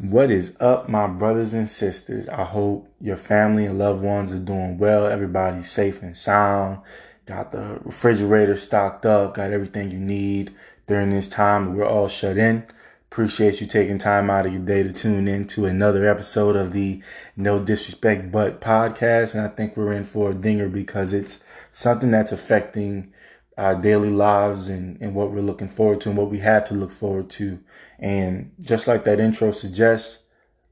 What is up, my brothers and sisters? I hope your family and loved ones are doing well. Everybody's safe and sound. Got the refrigerator stocked up, got everything you need during this time. We're all shut in. Appreciate you taking time out of your day to tune in to another episode of the No Disrespect But podcast. And I think we're in for a dinger because it's something that's affecting our daily lives and, and what we're looking forward to and what we have to look forward to. And just like that intro suggests,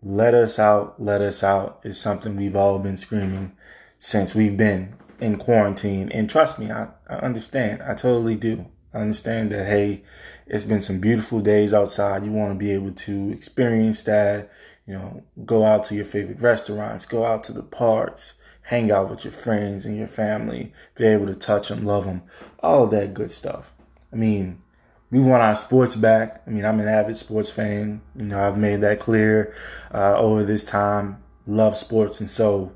let us out, let us out is something we've all been screaming since we've been in quarantine. And trust me, I, I understand. I totally do. I understand that, hey, it's been some beautiful days outside. You want to be able to experience that, you know, go out to your favorite restaurants, go out to the parks, hang out with your friends and your family, be able to touch them, love them, all that good stuff. I mean, we want our sports back. I mean, I'm an avid sports fan. You know, I've made that clear uh, over this time. Love sports, and so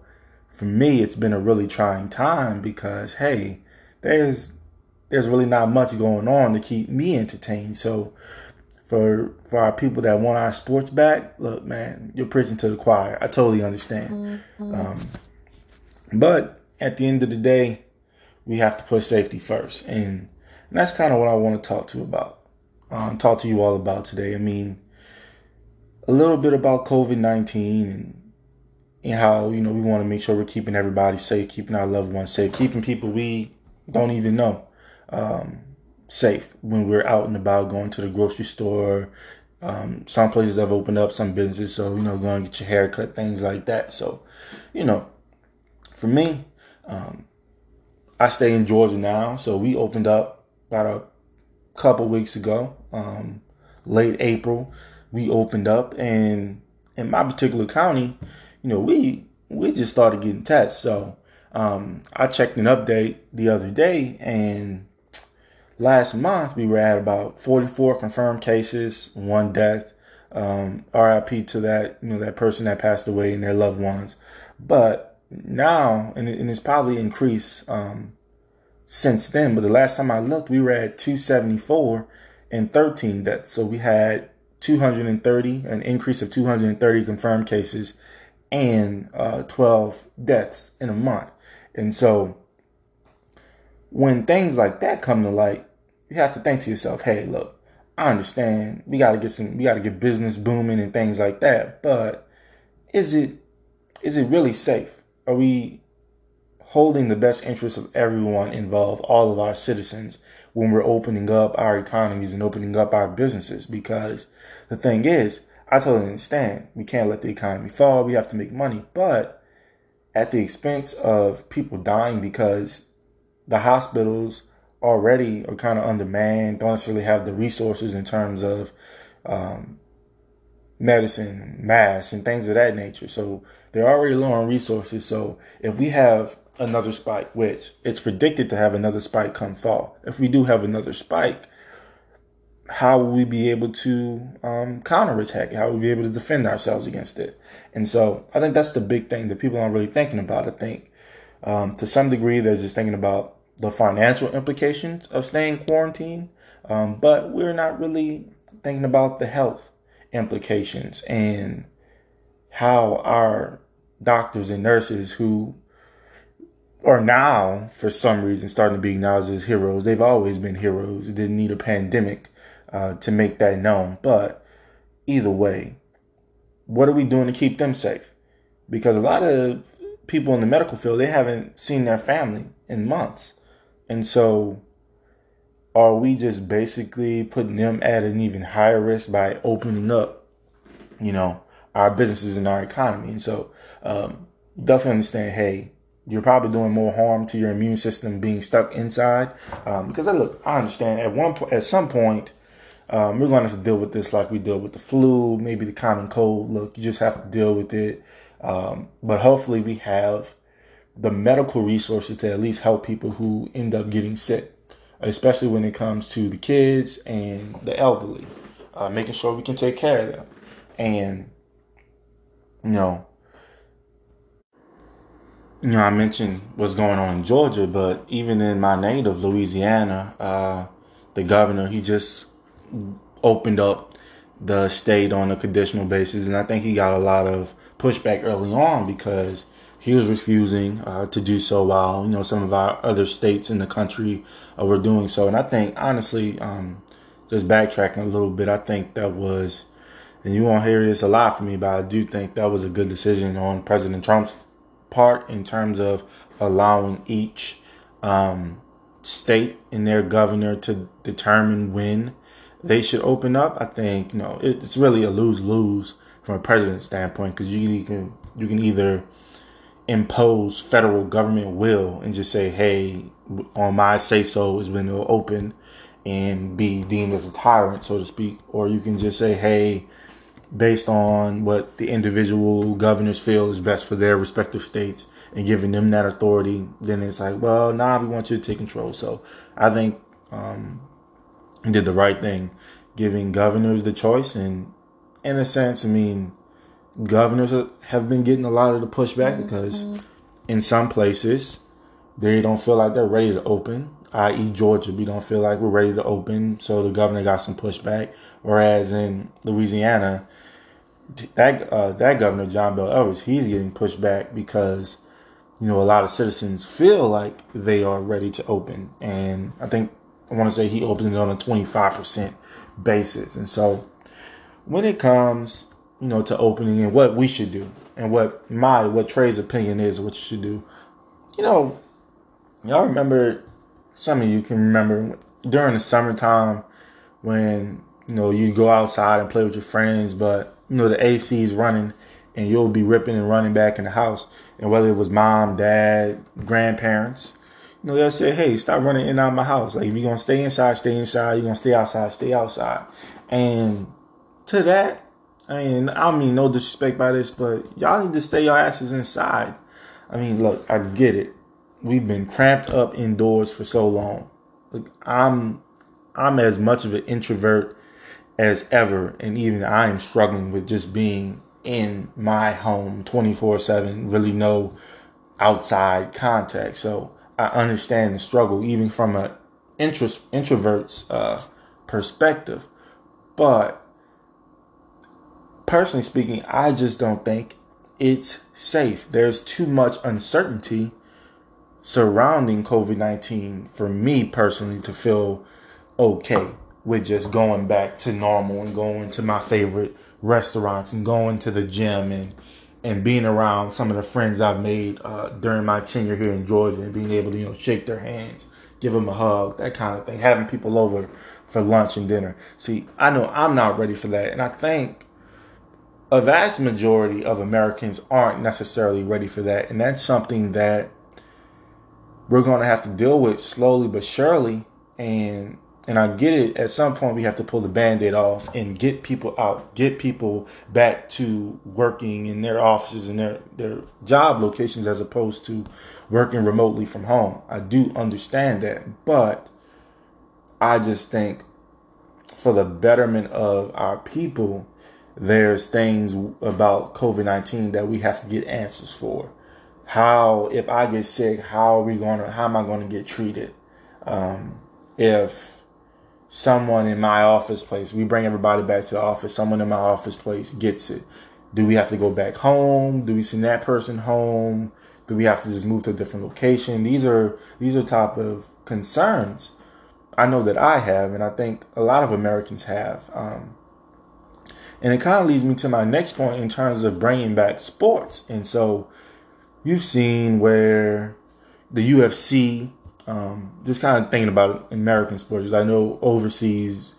for me, it's been a really trying time because hey, there's there's really not much going on to keep me entertained. So for for our people that want our sports back, look, man, you're preaching to the choir. I totally understand. Mm-hmm. Um, but at the end of the day, we have to put safety first. And, and that's kind of what I want to talk to about, um, talk to you all about today. I mean, a little bit about COVID 19 and, and how, you know, we want to make sure we're keeping everybody safe, keeping our loved ones safe, keeping people we don't even know um, safe when we're out and about, going to the grocery store. Um, some places have opened up, some businesses, so, you know, going to get your hair cut, things like that. So, you know, for me, um, I stay in Georgia now, so we opened up about a couple weeks ago, um, late April. We opened up, and in my particular county, you know, we we just started getting tests. So um, I checked an update the other day, and last month we were at about 44 confirmed cases, one death. Um, RIP to that, you know, that person that passed away and their loved ones. But now, and, and it's probably increased um, since then, but the last time I looked, we were at 274 and 13 deaths. So we had 230, an increase of 230 confirmed cases and uh, 12 deaths in a month. And so when things like that come to light, you have to think to yourself, hey, look, I understand we got to get some, we got to get business booming and things like that. But is it, is it really safe? Are we holding the best interests of everyone involved, all of our citizens, when we're opening up our economies and opening up our businesses? Because the thing is, I totally understand we can't let the economy fall. We have to make money, but at the expense of people dying because the hospitals already are kind of undermanned, don't necessarily have the resources in terms of um, medicine, masks, and things of that nature. So they're already low on resources. So if we have another spike, which it's predicted to have another spike come fall, if we do have another spike, how will we be able to um, counterattack? How will we be able to defend ourselves against it? And so I think that's the big thing that people aren't really thinking about. I think um, to some degree they're just thinking about the financial implications of staying quarantined, um, but we're not really thinking about the health implications and how our doctors and nurses who are now, for some reason, starting to be acknowledged as heroes. They've always been heroes. They didn't need a pandemic uh, to make that known. But either way, what are we doing to keep them safe? Because a lot of people in the medical field, they haven't seen their family in months. And so are we just basically putting them at an even higher risk by opening up, you know, our businesses and our economy? And so, um, definitely understand, hey, you're probably doing more harm to your immune system being stuck inside. Um, because I look, I understand at one point, at some point, um, we're going to have to deal with this like we deal with the flu, maybe the common cold. Look, you just have to deal with it. Um, but hopefully, we have the medical resources to at least help people who end up getting sick especially when it comes to the kids and the elderly, uh, making sure we can take care of them. And, you know, you know, I mentioned what's going on in Georgia, but even in my native Louisiana, uh, the governor, he just opened up the state on a conditional basis, and I think he got a lot of pushback early on because he was refusing uh, to do so while you know some of our other states in the country uh, were doing so. And I think honestly, um, just backtracking a little bit, I think that was, and you won't hear this a lot from me, but I do think that was a good decision on President Trump's part in terms of allowing each um, state and their governor to determine when they should open up. I think you know it's really a lose lose from a president's standpoint because you can you can either impose federal government will and just say, hey, on my say so is when it'll open and be deemed as a tyrant, so to speak, or you can just say, hey, based on what the individual governors feel is best for their respective states and giving them that authority, then it's like, well, nah, we want you to take control. So I think um, did the right thing, giving governors the choice. And in a sense, I mean, governors have been getting a lot of the pushback mm-hmm. because in some places they don't feel like they're ready to open. I.e., Georgia, we don't feel like we're ready to open, so the governor got some pushback. Whereas in Louisiana, that uh, that governor John Bel Edwards, he's getting pushback because you know a lot of citizens feel like they are ready to open, and I think I want to say he opened it on a twenty five percent basis, and so when it comes you know to opening and what we should do and what my what Trey's opinion is what you should do, you know, y'all remember some of you can remember during the summertime when you know you go outside and play with your friends, but you know the AC is running and you'll be ripping and running back in the house. And whether it was mom, dad, grandparents, you know, they'll say, hey, stop running in and out of my house. Like, if you're going to stay inside, stay inside. You're going to stay outside, stay outside. And to that, I mean, I mean, no disrespect by this, but y'all need to stay your asses inside. I mean, look, I get it. We've been cramped up indoors for so long. Look, I'm, I'm as much of an introvert as ever, and even I am struggling with just being in my home 24 7, really no outside contact. So I understand the struggle, even from an introvert's uh, perspective. But personally speaking, I just don't think it's safe. There's too much uncertainty surrounding COVID 19 for me personally to feel okay with just going back to normal and going to my favorite restaurants and going to the gym and and being around some of the friends I've made uh, during my tenure here in Georgia and being able to you know shake their hands, give them a hug, that kind of thing. Having people over for lunch and dinner. See, I know I'm not ready for that, and I think a vast majority of Americans aren't necessarily ready for that, and that's something that we're going to have to deal with slowly but surely. And and I get it. At some point, we have to pull the band-aid off and get people out, get people back to working in their offices and their their job locations as opposed to working remotely from home. I do understand that, but I just think for the betterment of our people, there's things about COVID 19 that we have to get answers for. How, if I get sick, how are we going to, how am I going to get treated? Um, if someone in my office place, we bring everybody back to the office, someone in my office place gets it. Do we have to go back home? Do we send that person home? Do we have to just move to a different location? These are these are type of concerns I know that I have, and I think a lot of Americans have. Um, and it kind of leads me to my next point in terms of bringing back sports. And so you've seen where the UFC um, just kind of thinking about American sports. I know overseas,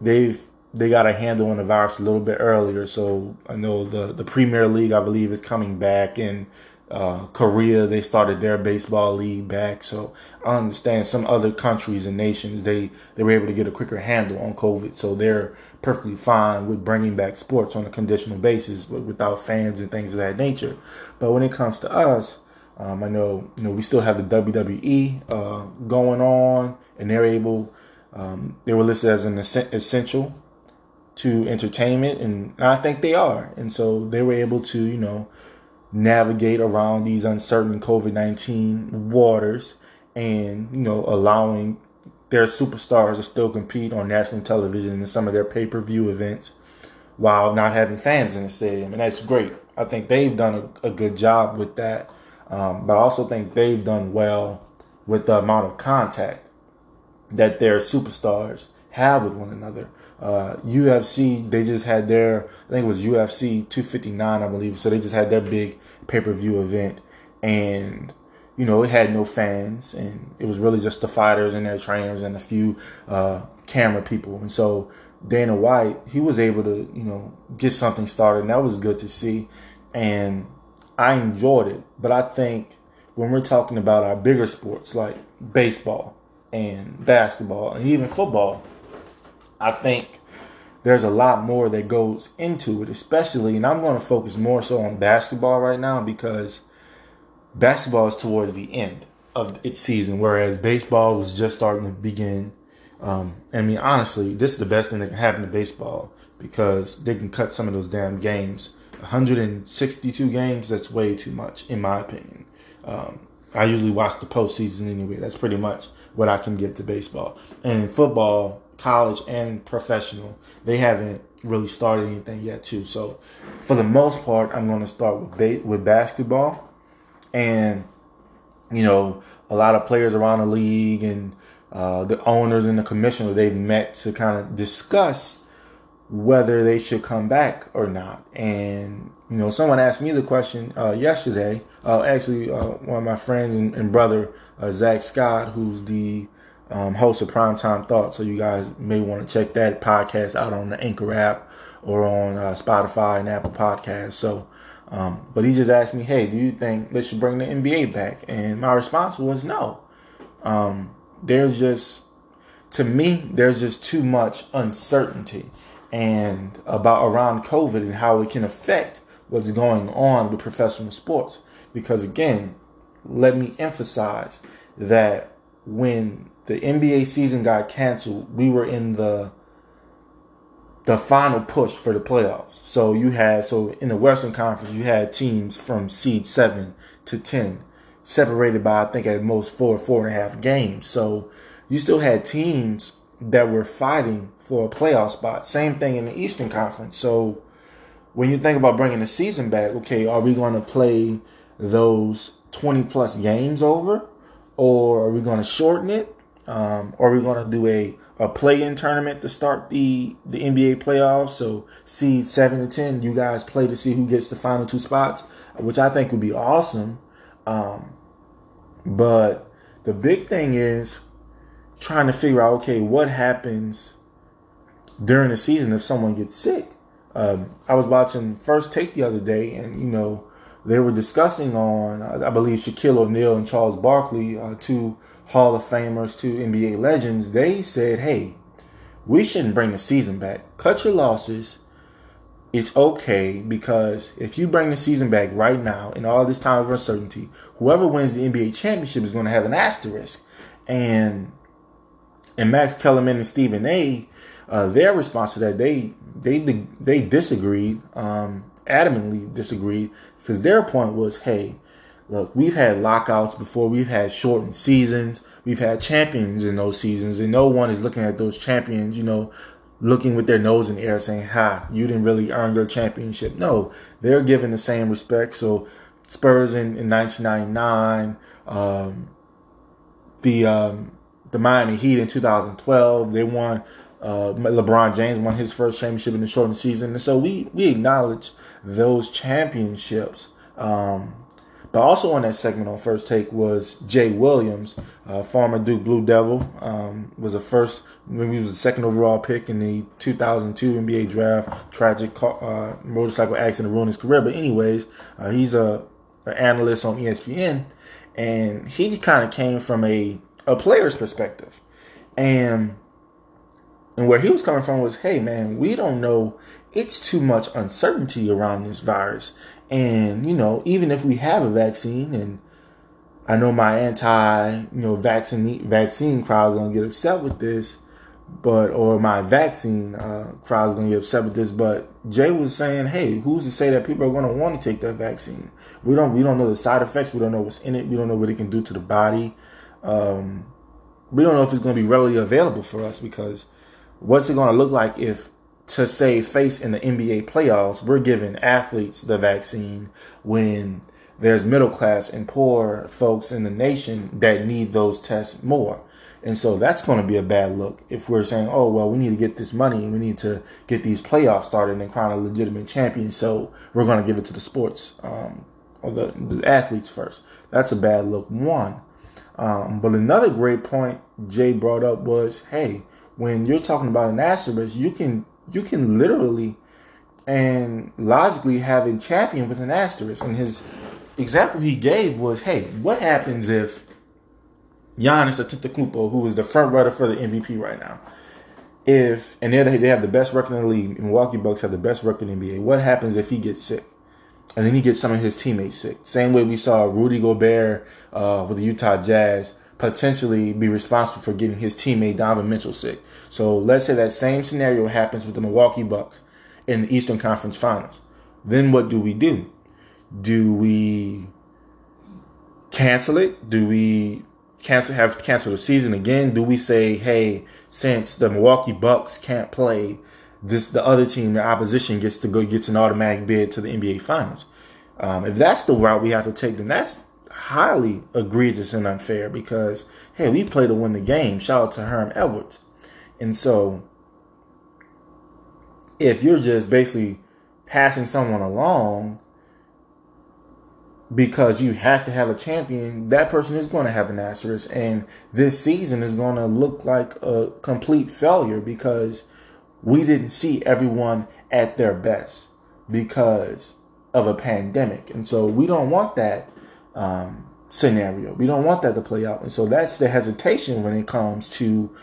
they've they got a handle on the virus a little bit earlier. So I know the the Premier League, I believe, is coming back, and uh, Korea they started their baseball league back. So I understand some other countries and nations they they were able to get a quicker handle on COVID, so they're perfectly fine with bringing back sports on a conditional basis, but without fans and things of that nature. But when it comes to us um, I know, you know, we still have the WWE uh, going on, and they're able, um, they were listed as an essential to entertainment, and I think they are. And so they were able to, you know, navigate around these uncertain COVID 19 waters and, you know, allowing their superstars to still compete on national television in some of their pay per view events while not having fans in the stadium. And that's great. I think they've done a, a good job with that. Um, but I also think they've done well with the amount of contact that their superstars have with one another. Uh, UFC, they just had their, I think it was UFC 259, I believe. So they just had their big pay per view event. And, you know, it had no fans. And it was really just the fighters and their trainers and a few uh, camera people. And so Dana White, he was able to, you know, get something started. And that was good to see. And I enjoyed it. But I think when we're talking about our bigger sports like baseball and basketball and even football, I think there's a lot more that goes into it, especially, and I'm going to focus more so on basketball right now because basketball is towards the end of its season, whereas baseball was just starting to begin. Um, I mean, honestly, this is the best thing that can happen to baseball because they can cut some of those damn games. 162 games, that's way too much, in my opinion. Um, I usually watch the postseason anyway. That's pretty much what I can give to baseball. And football, college and professional, they haven't really started anything yet too. So for the most part, I'm going to start with ba- with basketball, and you know a lot of players around the league and uh, the owners and the commissioner they've met to kind of discuss whether they should come back or not. And you know, someone asked me the question uh, yesterday. Uh, actually, uh, one of my friends and, and brother, uh, Zach Scott, who's the um, host of Primetime Thoughts. So you guys may want to check that podcast out on the Anchor app or on uh, Spotify and Apple Podcasts. So, um, but he just asked me, "Hey, do you think they should bring the NBA back?" And my response was no. Um, there's just, to me, there's just too much uncertainty and about around COVID and how it can affect what's going on with professional sports. Because again, let me emphasize that when the NBA season got canceled, we were in the the final push for the playoffs. So you had so in the Western Conference, you had teams from seed seven to ten, separated by I think at most four, four and a half games. So you still had teams that were fighting for a playoff spot. Same thing in the Eastern Conference. So when you think about bringing the season back, okay, are we going to play those 20 plus games over? Or are we going to shorten it? Um, or we going to do a, a play-in tournament to start the, the NBA playoffs? So seed seven to ten, you guys play to see who gets the final two spots, which I think would be awesome. Um, but the big thing is trying to figure out, okay, what happens during the season if someone gets sick. Um, I was watching First Take the other day, and you know they were discussing on, I believe Shaquille O'Neal and Charles Barkley, uh, two Hall of Famers, two NBA legends, they said, hey, we shouldn't bring the season back. Cut your losses. It's okay because if you bring the season back right now in all this time of uncertainty, whoever wins the NBA championship is going to have an asterisk. And and Max Kellerman and Stephen A. Uh, their response to that they they they disagreed, um, adamantly disagreed, because their point was, hey, Look, we've had lockouts before. We've had shortened seasons. We've had champions in those seasons, and no one is looking at those champions, you know, looking with their nose in the air saying, ha, you didn't really earn your championship. No, they're given the same respect. So Spurs in, in 1999, um, the, um, the Miami Heat in 2012, they won, uh, LeBron James won his first championship in the shortened season. And so we, we acknowledge those championships. Um, also on that segment on First Take was Jay Williams, uh, former Duke Blue Devil, um, was a first, maybe he was the second overall pick in the 2002 NBA draft. Tragic uh, motorcycle accident ruined his career. But anyways, uh, he's a an analyst on ESPN, and he kind of came from a a player's perspective, and and where he was coming from was, hey man, we don't know. It's too much uncertainty around this virus. And, you know, even if we have a vaccine and I know my anti, you know, vaccine vaccine crowd is gonna get upset with this, but or my vaccine uh, crowd is gonna get upset with this. But Jay was saying, hey, who's to say that people are gonna want to take that vaccine? We don't we don't know the side effects. We don't know what's in it. We don't know what it can do to the body. Um, we don't know if it's going to be readily available for us because what's it going to look like if to save face in the NBA playoffs, we're giving athletes the vaccine when there's middle class and poor folks in the nation that need those tests more. And so that's going to be a bad look if we're saying, oh, well, we need to get this money and we need to get these playoffs started and crown a legitimate champion. So we're going to give it to the sports um, or the, the athletes first. That's a bad look, one. Um, but another great point Jay brought up was, hey, when you're talking about an asterisk, you can you can literally and logically have a champion with an asterisk. And his example he gave was, hey, what happens if Giannis Antetokounmpo, who is the front runner for the MVP right now, if and they they have the best record in the league, and Milwaukee Bucks have the best record in the NBA. What happens if he gets sick? And then he gets some of his teammates sick. Same way we saw Rudy Gobert uh, with the Utah Jazz potentially be responsible for getting his teammate Donovan Mitchell sick. So let's say that same scenario happens with the Milwaukee Bucks in the Eastern Conference Finals. Then what do we do? Do we cancel it? Do we cancel have cancel the season again? Do we say, hey, since the Milwaukee Bucks can't play, this the other team, the opposition gets to go gets an automatic bid to the NBA Finals? Um, if that's the route we have to take, then that's highly egregious and unfair because hey, we play to win the game. Shout out to Herm Edwards. And so if you're just basically passing someone along because you have to have a champion, that person is going to have an asterisk. And this season is going to look like a complete failure because we didn't see everyone at their best because of a pandemic. And so we don't want that um, scenario. We don't want that to play out. And so that's the hesitation when it comes to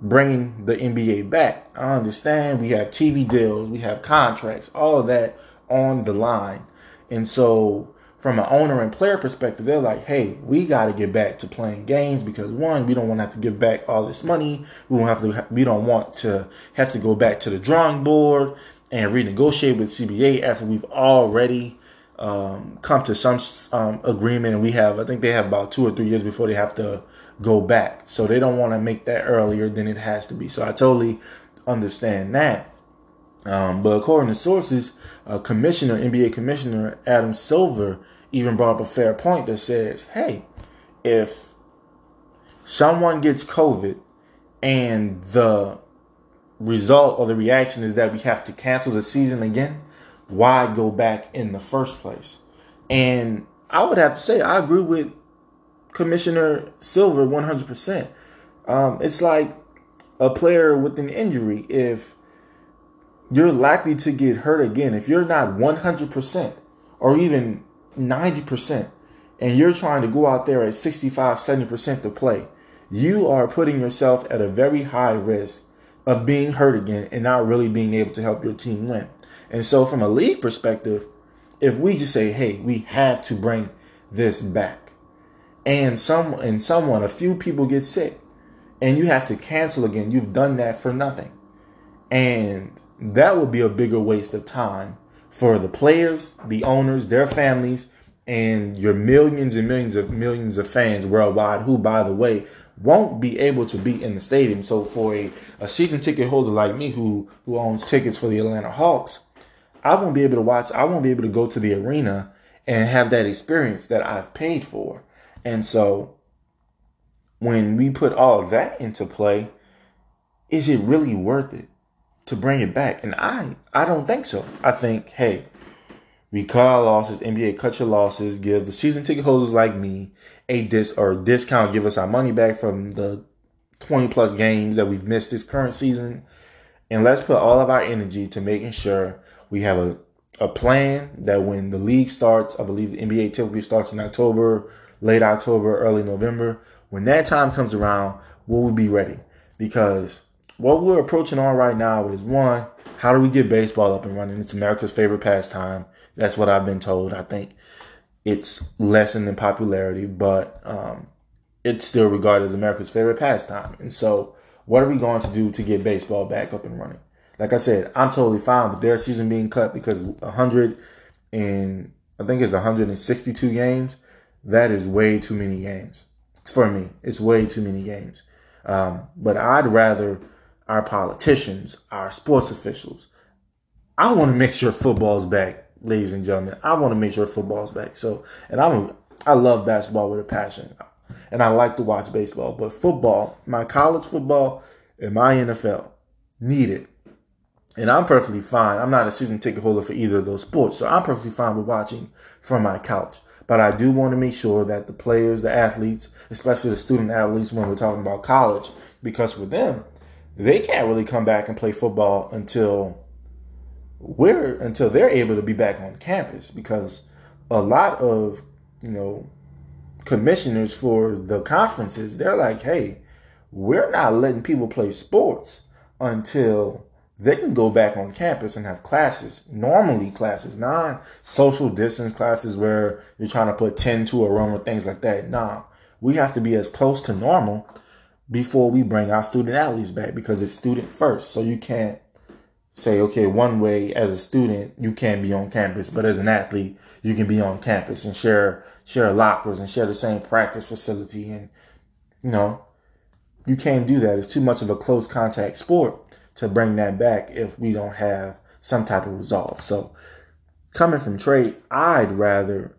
bringing the NBA back. I understand we have TV deals, we have contracts, all of that on the line. And so from an owner and player perspective, they're like, hey, we got to get back to playing games because one, we don't want to have to give back all this money. We don't have to, we don't want to have to go back to the drawing board and renegotiate with CBA after we've already um, come to some um, agreement. And we have, I think they have about two or three years before they have to go back. So they don't want to make that earlier than it has to be. So I totally understand that. Um, but according to sources, uh, Commissioner, NBA Commissioner Adam Silver even brought up a fair point that says, hey, if someone gets COVID and the result or the reaction is that we have to cancel the season again, why go back in the first place? And I would have to say, I agree with Commissioner Silver 100%. Um, it's like a player with an injury. If you're likely to get hurt again, if you're not 100% or even 90%, and you're trying to go out there at 65, 70% to play, you are putting yourself at a very high risk of being hurt again and not really being able to help your team win. And so, from a league perspective, if we just say, hey, we have to bring this back, and some and someone, a few people get sick, and you have to cancel again, you've done that for nothing. And that would be a bigger waste of time for the players, the owners, their families, and your millions and millions of millions of fans worldwide who by the way won't be able to be in the stadium so for a, a season ticket holder like me who who owns tickets for the atlanta hawks I won't be able to watch, I won't be able to go to the arena and have that experience that I've paid for. And so when we put all that into play, is it really worth it to bring it back? And I I don't think so. I think, hey, we cut our losses, NBA cut your losses, give the season ticket holders like me a dis or discount, give us our money back from the 20 plus games that we've missed this current season. And let's put all of our energy to making sure we have a, a plan that when the league starts, I believe the NBA typically starts in October, late October, early November. When that time comes around, we'll be ready. Because what we're approaching on right now is one, how do we get baseball up and running? It's America's favorite pastime. That's what I've been told. I think it's lessened in popularity, but um, it's still regarded as America's favorite pastime. And so, what are we going to do to get baseball back up and running? like I said, I'm totally fine with their season being cut because 100 and I think it's 162 games. That is way too many games for me. It's way too many games. Um, but I'd rather our politicians, our sports officials, I want to make sure football's back, ladies and gentlemen. I want to make sure football's back. So, and I'm, I love basketball with a passion and I like to watch baseball, but football, my college football and my NFL need it. And I'm perfectly fine. I'm not a season ticket holder for either of those sports, so I'm perfectly fine with watching from my couch. But I do want to make sure that the players, the athletes, especially the student athletes when we're talking about college, because for them, they can't really come back and play football until we're until they're able to be back on campus because a lot of you know commissioners for the conferences, they're like, hey, we're not letting people play sports until they can go back on campus and have classes, normally classes, non social distance classes where you're trying to put 10 to a room or things like that. Nah, we have to be as close to normal before we bring our student athletes back because it's student first. So you can't say, okay, one way as a student, you can't be on campus, but as an athlete, you can be on campus and share share lockers and share the same practice facility and you know you can't do that. It's too much of a close contact sport to bring that back if we don't have some type of resolve. So coming from Trey, I'd rather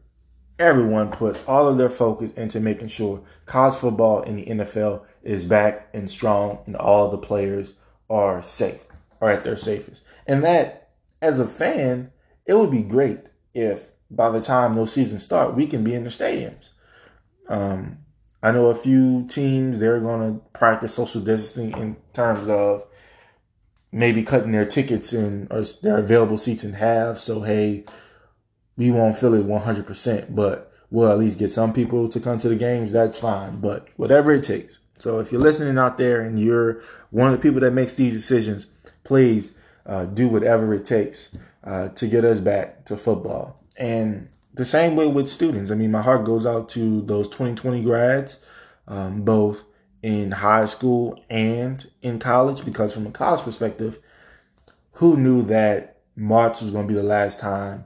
everyone put all of their focus into making sure college football in the NFL is back and strong and all the players are safe or at their safest. And that as a fan, it would be great if by the time those seasons start, we can be in the stadiums. Um, I know a few teams they're going to practice social distancing in terms of maybe cutting their tickets in or their available seats in half. So hey, we won't fill it 100%, but we'll at least get some people to come to the games. That's fine, but whatever it takes. So if you're listening out there and you're one of the people that makes these decisions, please uh, do whatever it takes uh, to get us back to football. And the same way with students. I mean, my heart goes out to those 2020 grads, um, both in high school and in college, because from a college perspective, who knew that March was going to be the last time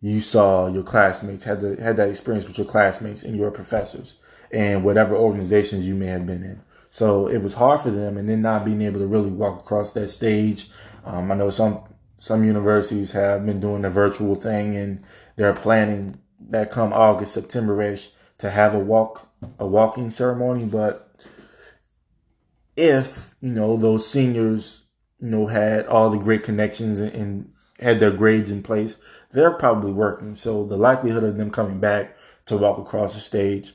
you saw your classmates, had, the, had that experience with your classmates and your professors and whatever organizations you may have been in. So it was hard for them, and then not being able to really walk across that stage. Um, I know some some universities have been doing the virtual thing, and they're planning that come August, September-ish to have a walk a walking ceremony. But if you know those seniors, you know, had all the great connections and, and had their grades in place, they're probably working. So the likelihood of them coming back to walk across the stage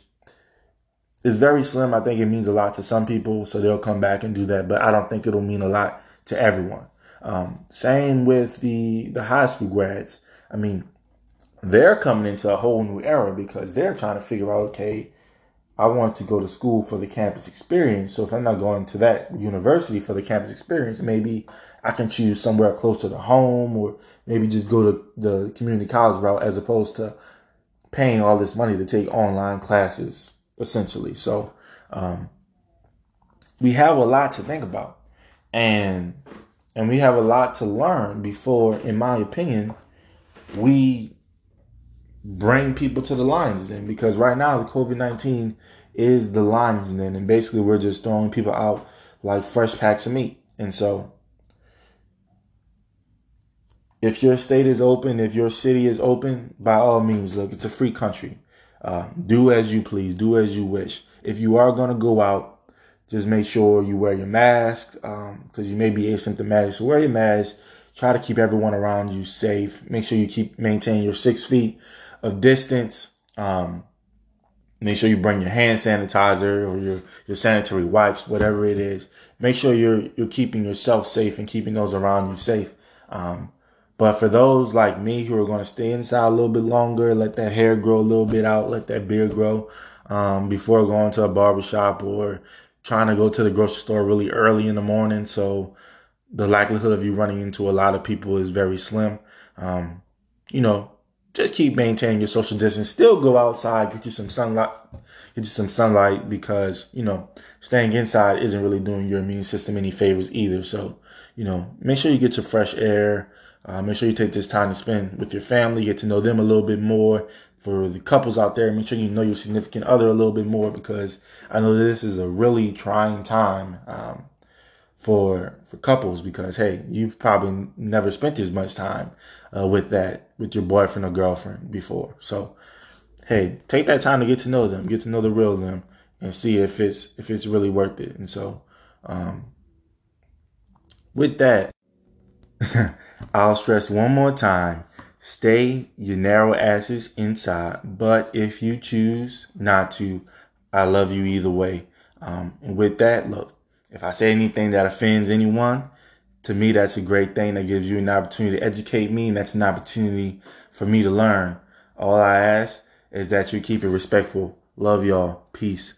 is very slim. I think it means a lot to some people, so they'll come back and do that. But I don't think it'll mean a lot to everyone. Um, same with the the high school grads. I mean, they're coming into a whole new era because they're trying to figure out, okay, I want to go to school for the campus experience. So if I'm not going to that university for the campus experience, maybe I can choose somewhere closer to home or maybe just go to the community college route as opposed to paying all this money to take online classes essentially. So, um, we have a lot to think about and and we have a lot to learn before, in my opinion, we bring people to the lines then because right now the COVID 19 is the lines then. And basically, we're just throwing people out like fresh packs of meat. And so, if your state is open, if your city is open, by all means, look, it's a free country. Uh, do as you please, do as you wish. If you are going to go out, just make sure you wear your mask because um, you may be asymptomatic. So wear your mask. Try to keep everyone around you safe. Make sure you keep maintain your six feet of distance. Um, make sure you bring your hand sanitizer or your, your sanitary wipes, whatever it is. Make sure you're you're keeping yourself safe and keeping those around you safe. Um, but for those like me who are going to stay inside a little bit longer, let that hair grow a little bit out, let that beard grow um, before going to a barbershop or trying to go to the grocery store really early in the morning. So the likelihood of you running into a lot of people is very slim. Um, you know, just keep maintaining your social distance. Still go outside, get you some sunlight, get you some sunlight because, you know, staying inside isn't really doing your immune system any favors either. So, you know, make sure you get your fresh air. Uh, make sure you take this time to spend with your family, get to know them a little bit more, for the couples out there, make sure you know your significant other a little bit more because I know this is a really trying time um, for for couples because hey, you've probably never spent as much time uh, with that with your boyfriend or girlfriend before. So hey, take that time to get to know them, get to know the real them, and see if it's if it's really worth it. And so, um, with that, I'll stress one more time: stay your narrow asses inside. But if you choose not to, I love you either way. Um, and with that, look, if I say anything that offends anyone, to me that's a great thing. That gives you an opportunity to educate me, and that's an opportunity for me to learn. All I ask is that you keep it respectful. Love y'all. Peace.